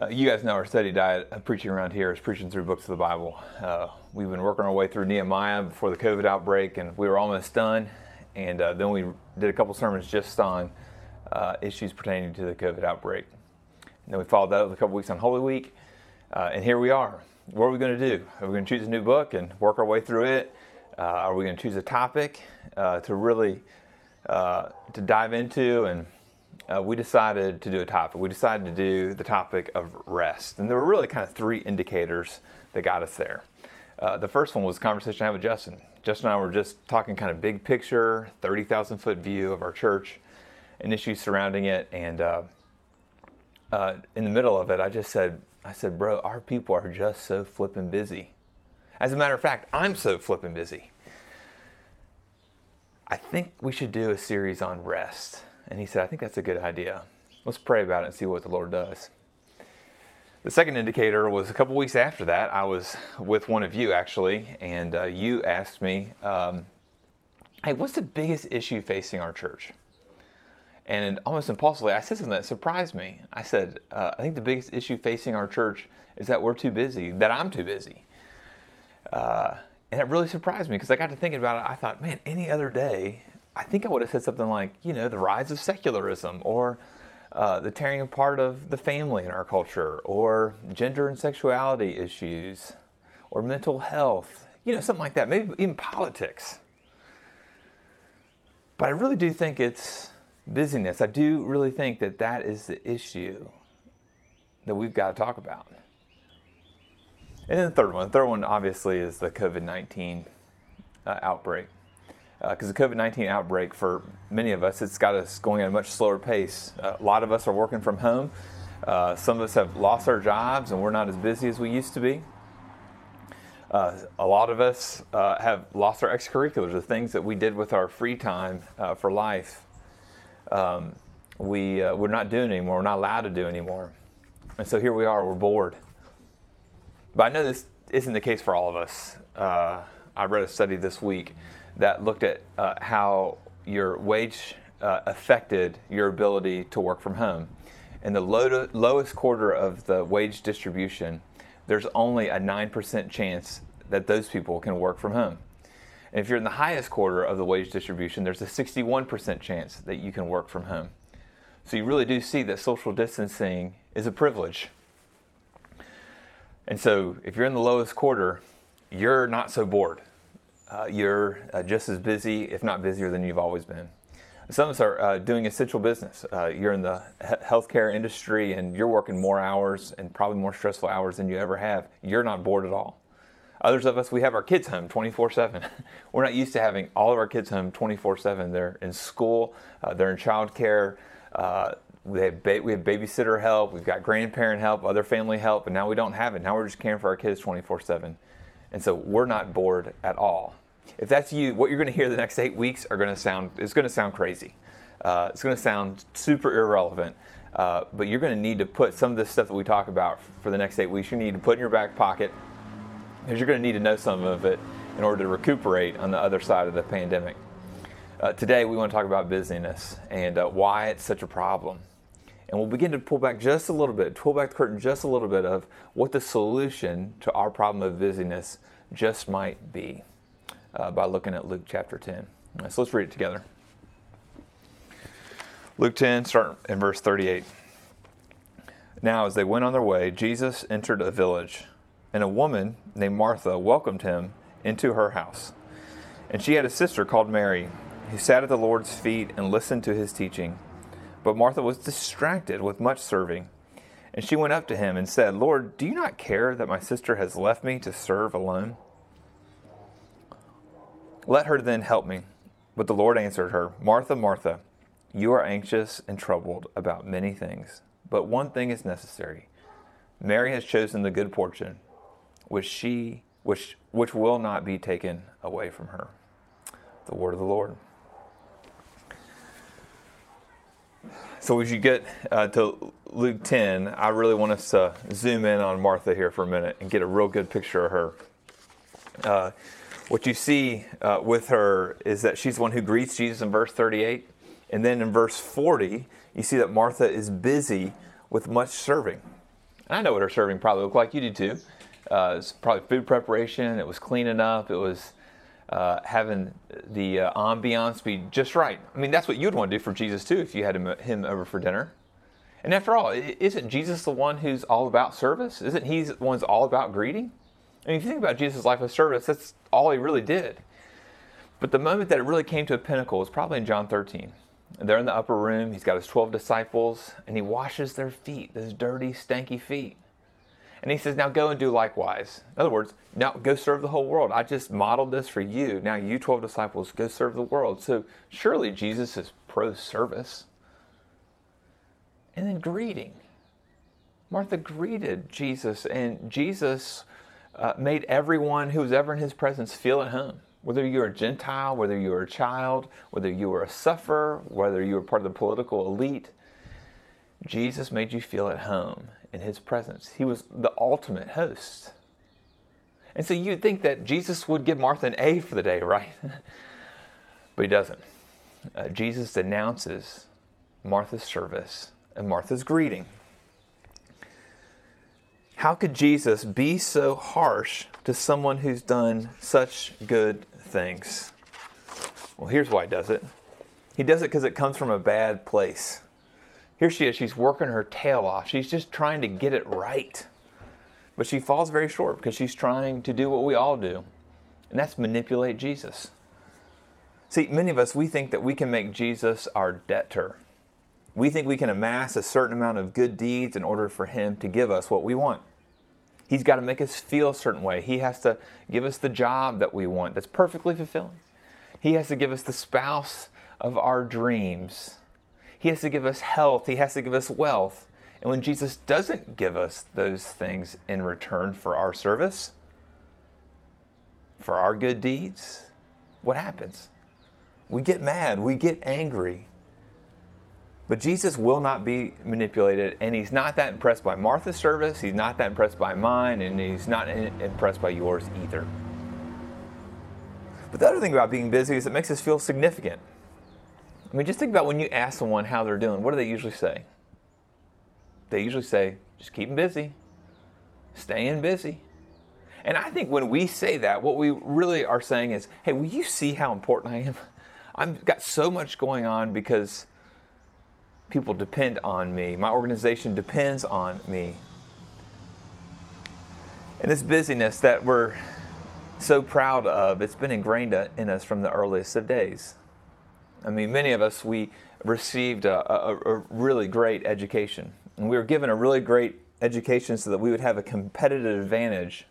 Uh, you guys know our study diet of preaching around here is preaching through books of the Bible. Uh, we've been working our way through Nehemiah before the COVID outbreak, and we were almost done. And uh, then we did a couple sermons just on uh, issues pertaining to the COVID outbreak. And then we followed that with a couple weeks on Holy Week. Uh, and here we are. What are we going to do? Are we going to choose a new book and work our way through it? Uh, are we going to choose a topic to really to dive into and uh, we decided to do a topic. We decided to do the topic of rest. And there were really kind of three indicators that got us there. Uh, the first one was a conversation I had with Justin. Justin and I were just talking kind of big picture, 30,000 foot view of our church and issues surrounding it. And uh, uh, in the middle of it, I just said, I said, bro, our people are just so flipping busy. As a matter of fact, I'm so flipping busy. I think we should do a series on rest. And he said, I think that's a good idea. Let's pray about it and see what the Lord does. The second indicator was a couple weeks after that. I was with one of you actually, and uh, you asked me, um, Hey, what's the biggest issue facing our church? And almost impulsively, I said something that surprised me. I said, uh, I think the biggest issue facing our church is that we're too busy, that I'm too busy. Uh, and it really surprised me because I got to thinking about it. I thought, man, any other day, I think I would have said something like, you know, the rise of secularism or uh, the tearing apart of the family in our culture or gender and sexuality issues or mental health, you know, something like that, maybe even politics. But I really do think it's busyness. I do really think that that is the issue that we've got to talk about. And then the third one, the third one obviously is the COVID 19 uh, outbreak because uh, the COVID 19 outbreak, for many of us, it's got us going at a much slower pace. Uh, a lot of us are working from home. Uh, some of us have lost our jobs and we're not as busy as we used to be. Uh, a lot of us uh, have lost our extracurriculars, the things that we did with our free time uh, for life. Um, we, we're not doing anymore, we're not allowed to do anymore. And so here we are, we're bored. But I know this isn't the case for all of us. I read a study this week that looked at uh, how your wage uh, affected your ability to work from home. In the low to, lowest quarter of the wage distribution, there's only a 9% chance that those people can work from home. And if you're in the highest quarter of the wage distribution, there's a 61% chance that you can work from home. So you really do see that social distancing is a privilege. And so if you're in the lowest quarter, you're not so bored uh, you're uh, just as busy, if not busier, than you've always been. Some of us are uh, doing essential business. Uh, you're in the healthcare industry and you're working more hours and probably more stressful hours than you ever have. You're not bored at all. Others of us, we have our kids home 24 7. We're not used to having all of our kids home 24 7. They're in school, uh, they're in childcare. Uh, we have, ba- we have babysitter help, we've got grandparent help, other family help, and now we don't have it. Now we're just caring for our kids 24 7. And so we're not bored at all if that's you, what you're going to hear the next eight weeks are going to sound it's going to sound crazy. Uh, it's going to sound super irrelevant. Uh, but you're going to need to put some of this stuff that we talk about for the next eight weeks. You need to put in your back pocket because you're going to need to know some of it in order to recuperate on the other side of the pandemic. Uh, today, we want to talk about busyness and uh, why it's such a problem. And we'll begin to pull back just a little bit, pull back the curtain just a little bit of what the solution to our problem of busyness just might be uh, by looking at Luke chapter 10. Right, so let's read it together. Luke 10, start in verse 38. Now, as they went on their way, Jesus entered a village, and a woman named Martha welcomed him into her house. And she had a sister called Mary, who sat at the Lord's feet and listened to his teaching. But Martha was distracted with much serving. And she went up to him and said, Lord, do you not care that my sister has left me to serve alone? Let her then help me. But the Lord answered her, Martha, Martha, you are anxious and troubled about many things, but one thing is necessary. Mary has chosen the good portion, which she which which will not be taken away from her. The word of the Lord. So as you get uh, to Luke 10, I really want us to zoom in on Martha here for a minute and get a real good picture of her. Uh, what you see uh, with her is that she's the one who greets Jesus in verse 38. And then in verse 40, you see that Martha is busy with much serving. And I know what her serving probably looked like. You do too. Uh, it's probably food preparation. It was cleaning up. It was uh, having the uh, ambiance be just right. I mean, that's what you'd want to do for Jesus too if you had him, him over for dinner. And after all, isn't Jesus the one who's all about service? Isn't he the one who's all about greeting? Mean, if you think about Jesus' life of service, that's all he really did. But the moment that it really came to a pinnacle was probably in John 13. And they're in the upper room. He's got his 12 disciples, and he washes their feet, those dirty, stanky feet. And he says, Now go and do likewise. In other words, now go serve the whole world. I just modeled this for you. Now, you 12 disciples, go serve the world. So surely Jesus is pro service. And then greeting. Martha greeted Jesus, and Jesus uh, made everyone who was ever in his presence feel at home. Whether you're a Gentile, whether you were a child, whether you were a sufferer, whether you were part of the political elite, Jesus made you feel at home in his presence. He was the ultimate host. And so you'd think that Jesus would give Martha an A for the day, right? but he doesn't. Uh, Jesus denounces Martha's service and Martha's greeting. How could Jesus be so harsh to someone who's done such good things? Well, here's why he does it. He does it because it comes from a bad place. Here she is, she's working her tail off. She's just trying to get it right. But she falls very short because she's trying to do what we all do, and that's manipulate Jesus. See, many of us, we think that we can make Jesus our debtor. We think we can amass a certain amount of good deeds in order for Him to give us what we want. He's got to make us feel a certain way. He has to give us the job that we want that's perfectly fulfilling. He has to give us the spouse of our dreams. He has to give us health. He has to give us wealth. And when Jesus doesn't give us those things in return for our service, for our good deeds, what happens? We get mad, we get angry. But Jesus will not be manipulated, and he's not that impressed by Martha's service, he's not that impressed by mine, and he's not impressed by yours either. But the other thing about being busy is it makes us feel significant. I mean, just think about when you ask someone how they're doing. What do they usually say? They usually say, just keep them busy, staying busy. And I think when we say that, what we really are saying is, hey, will you see how important I am? I've got so much going on because people depend on me. My organization depends on me. And this busyness that we're so proud of, it's been ingrained in us from the earliest of days. I mean, many of us, we received a, a, a, really great education. And we were given a really great education so that we would have a competitive advantage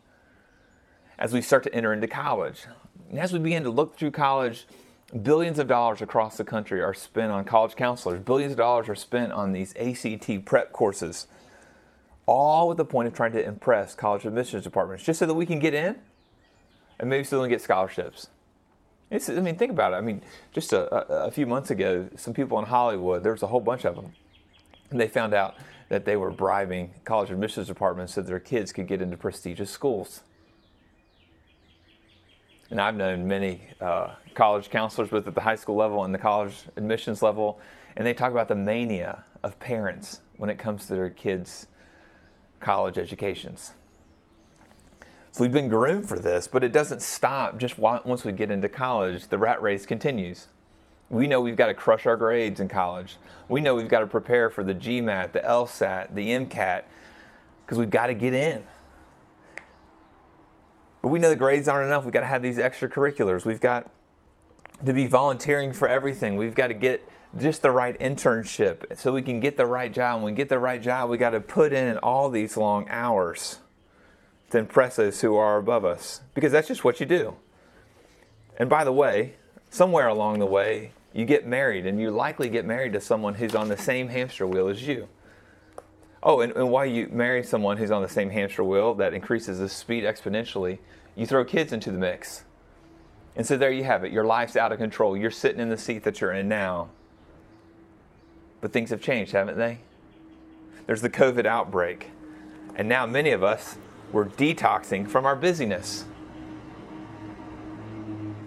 as we start to enter into college. And as we begin to look through college, billions of dollars across the country are spent on college counselors. Billions of dollars are spent on these ACT prep courses, all with the point of trying to impress college admissions departments, just so that we can get in and maybe still get scholarships. It's, I mean, think about it. I mean, just a, a, few months ago, some people in Hollywood, there was a whole bunch of them, and they found out that they were bribing college admissions departments so their kids could get into prestigious schools. And I've known many uh, college counselors, both at the high school level and the college admissions level, and they talk about the mania of parents when it comes to their kids' college educations. So we've been groomed for this, but it doesn't stop just once we get into college. The rat race continues. We know we've got to crush our grades in college. We know we've got to prepare for the GMAT, the LSAT, the MCAT, because we've got to get in. But we know the grades aren't enough. We've got to have these extracurriculars. We've got to be volunteering for everything. We've got to get just the right internship so we can get the right job. And when we get the right job, we got to put in all these long hours to impress those who are above us because that's just what you do. And by the way, somewhere along the way, you get married and you likely get married to someone who's on the same hamster wheel as you. Oh, and, and while you marry someone who's on the same hamster wheel that increases the speed exponentially, you throw kids into the mix. And so there you have it. Your life's out of control. You're sitting in the seat that you're in now. But things have changed, haven't they? There's the COVID outbreak. And now many of us we're detoxing from our busyness.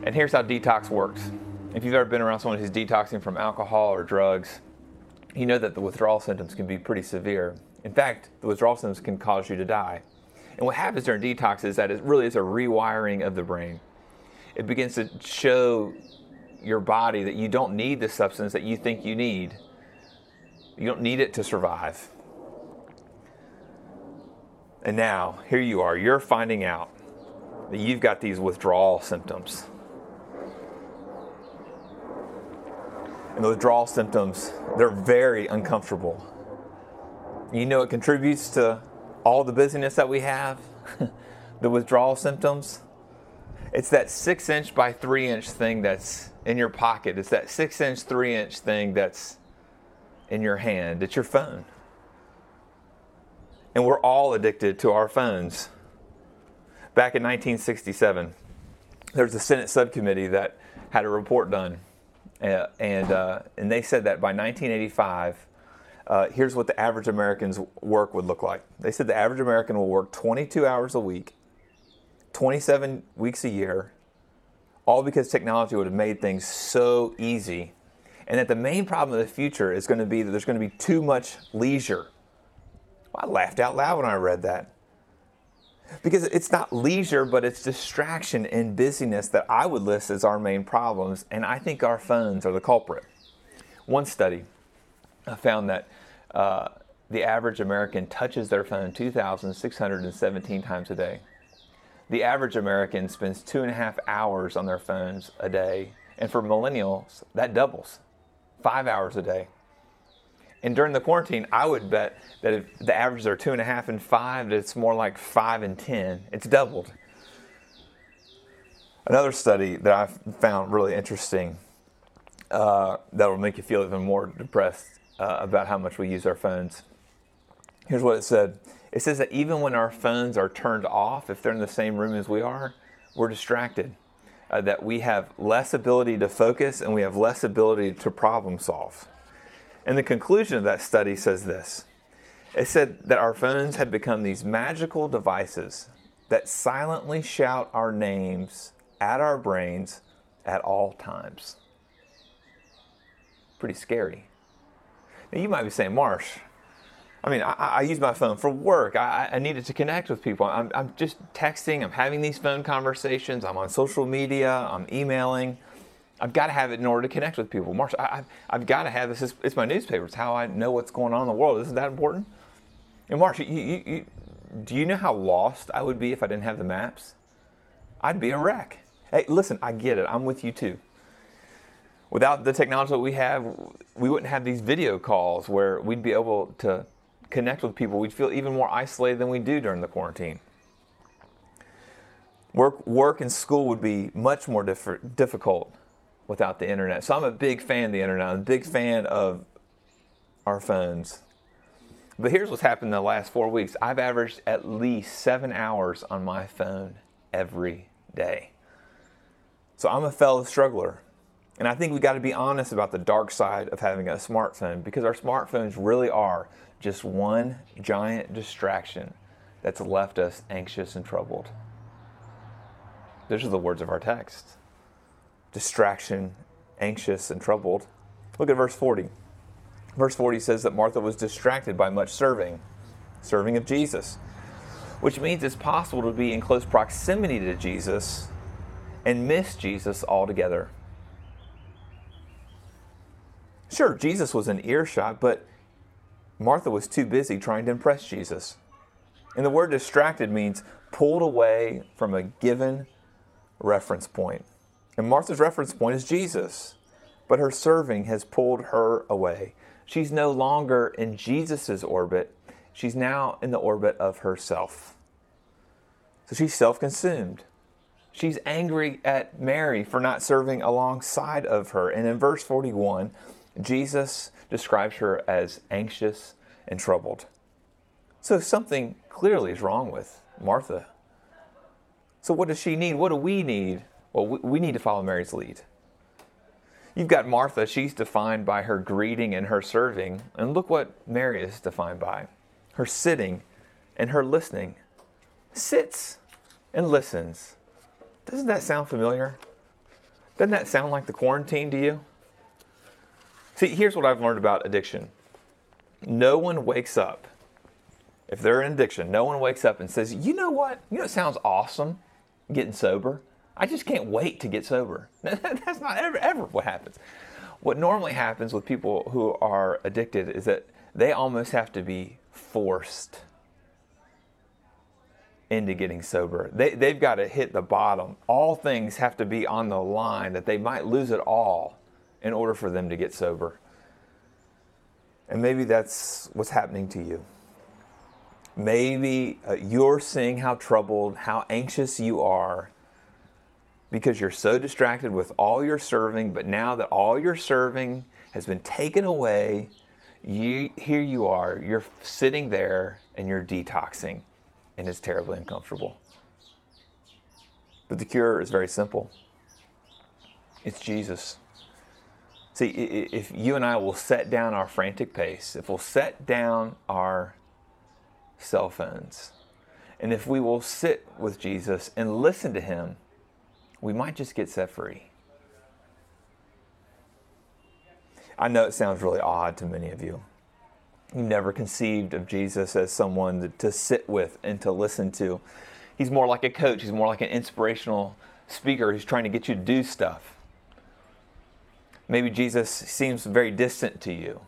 And here's how detox works. If you've ever been around someone who's detoxing from alcohol or drugs, you know that the withdrawal symptoms can be pretty severe. In fact, the withdrawal symptoms can cause you to die. And what happens during detox is that it really is a rewiring of the brain. It begins to show your body that you don't need the substance that you think you need. You don't need it to survive. And now, here you are, you're finding out that you've got these withdrawal symptoms. And the withdrawal symptoms, they're very uncomfortable. You know, it contributes to all the busyness that we have, the withdrawal symptoms. It's that six inch by three inch thing that's in your pocket. It's that six inch, three inch thing that's in your hand. It's your phone. And we're all addicted to our phones. Back in 1967, there was a Senate subcommittee that had a report done. Uh, and, uh, and they said that by 1985, uh, here's what the average American's work would look like. They said the average American will work 22 hours a week, 27 weeks a year, all because technology would have made things so easy. And that the main problem of the future is going to be that there's going to be too much leisure. Well, I laughed out loud when I read that. Because it's not leisure, but it's distraction and busyness that I would list as our main problems. And I think our phones are the culprit. One study found that uh, the average American touches their phone 2,617 times a day. The average American spends two and a half hours on their phones a day. And for millennials, that doubles five hours a day. And during the quarantine, I would bet that if the averages are two and a half and five, that it's more like five and 10. It's doubled. Another study that I found really interesting uh, that will make you feel even more depressed uh, about how much we use our phones. Here's what it said it says that even when our phones are turned off, if they're in the same room as we are, we're distracted. Uh, that we have less ability to focus and we have less ability to problem solve. And the conclusion of that study says this it said that our phones had become these magical devices that silently shout our names at our brains at all times. Pretty scary. Now, you might be saying, Marsh, I mean, I, I, use my phone for work. I, I needed to connect with people. I'm, I'm, just texting, I'm having these phone conversations, I'm on social media, I'm emailing. I've got to have it in order to connect with people. Marsh, I, have got to have this. It's, my newspaper. It's how I know what's going on in the world. Isn't that important? And Marsh, you, you, you, do you know how lost I would be if I didn't have the maps? I'd be a wreck. Hey, listen, I get it. I'm with you too without the technology that we have, we wouldn't have these video calls where we'd be able to connect with people. We'd feel even more isolated than we do during the quarantine. Work, work and school would be much more diff- difficult without the internet. So I'm a big fan of the internet. I'm a big fan of our phones. But here's what's happened in the last four weeks I've averaged at least seven hours on my phone every day. So I'm a fellow struggler. And I think we got to be honest about the dark side of having a smartphone because our smartphones really are just one giant distraction that's left us anxious and troubled. Those are the words of our text distraction, anxious, and troubled. Look at verse 40. Verse 40 says that Martha was distracted by much serving, serving of Jesus, which means it's possible to be in close proximity to Jesus and miss Jesus altogether. Sure, Jesus was in earshot, but Martha was too busy trying to impress Jesus. And the word distracted means pulled away from a given reference point. And Martha's reference point is Jesus, but her serving has pulled her away. She's no longer in Jesus' orbit, she's now in the orbit of herself. So she's self consumed. She's angry at Mary for not serving alongside of her. And in verse 41, Jesus describes her as anxious and troubled. So something clearly is wrong with Martha. So, what does she need? What do we need? Well, we need to follow Mary's lead. You've got Martha, she's defined by her greeting and her serving. And look what Mary is defined by her sitting and her listening. Sits and listens. Doesn't that sound familiar? Doesn't that sound like the quarantine to you? See, here's what I've learned about addiction no one wakes up if they're in addiction, no one wakes up and says, you know what? You know, it sounds awesome getting sober. I just can't wait to get sober. That's not ever, ever what happens. What normally happens with people who are addicted is that they almost have to be forced into getting sober. They, they've got to hit the bottom. All things have to be on the line that they might lose it all in order for them to get sober. And maybe that's what's happening to you. Maybe uh, you're seeing how troubled, how anxious you are because you're so distracted with all your serving, but now that all your serving has been taken away, you, here you are, you're sitting there and you're detoxing, and it's terribly uncomfortable. But the cure is very simple it's Jesus. See, if you and I will set down our frantic pace, if we'll set down our cell phones, and if we will sit with Jesus and listen to Him, we might just get set free. I know it sounds really odd to many of you. You never conceived of Jesus as someone to sit with and to listen to. He's more like a coach, he's more like an inspirational speaker who's trying to get you to do stuff. Maybe Jesus seems very distant to you.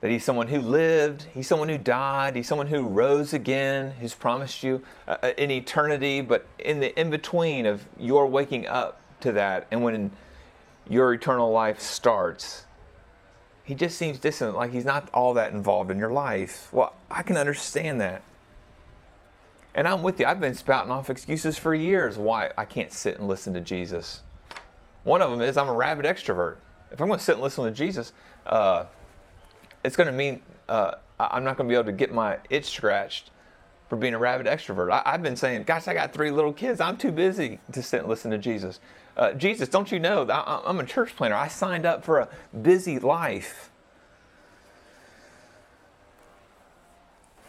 That he's someone who lived, he's someone who died, he's someone who rose again, who's promised you uh, uh an eternity, but in the in between of your waking up to that and when your eternal life starts, he just seems distant, like he's not all that involved in your life. Well, I can understand that. And I'm with you. I've been spouting off excuses for years why I can't sit and listen to Jesus. One of them is I'm a rabid extrovert. If I'm going to sit and listen to Jesus, uh, it's going to mean uh, I'm not going to be able to get my itch scratched for being a rabid extrovert. I, have been saying, gosh, I got three little kids. I'm too busy to sit and listen to Jesus. Uh, Jesus, don't you know? I, I'm a church planner. I signed up for a busy life.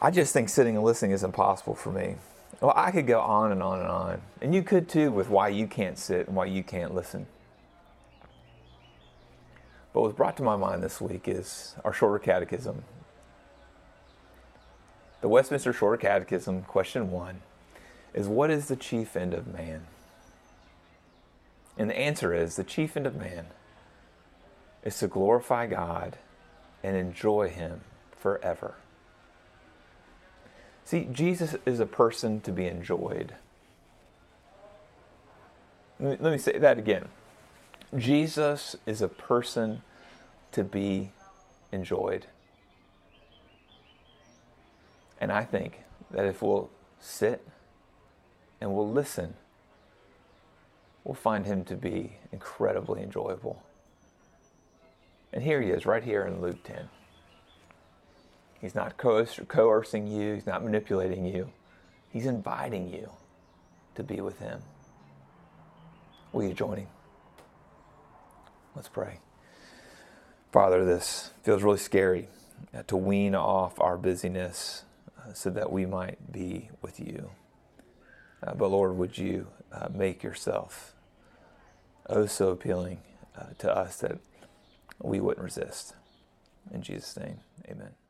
I just think sitting and listening is impossible for me. Well, I could go on and on and on. And you could too with why you can't sit and why you can't listen. But what's brought to my mind this week is our shorter catechism. The Westminster Shorter Catechism, question one, is what is the chief end of man? And the answer is the chief end of man is to glorify God and enjoy Him forever. See, Jesus is a person to be enjoyed. Let me say that again. Jesus is a person to be enjoyed. And I think that if we'll sit and we'll listen, we'll find him to be incredibly enjoyable. And here he is, right here in Luke 10. He's not coercing you, he's not manipulating you. He's inviting you to be with him. Will you join him? Let's pray. Father, this feels really scary uh, to wean off our busyness uh, so that we might be with you. Uh, but Lord, would you uh, make yourself oh so appealing uh, to us that we wouldn't resist. In Jesus' name, amen.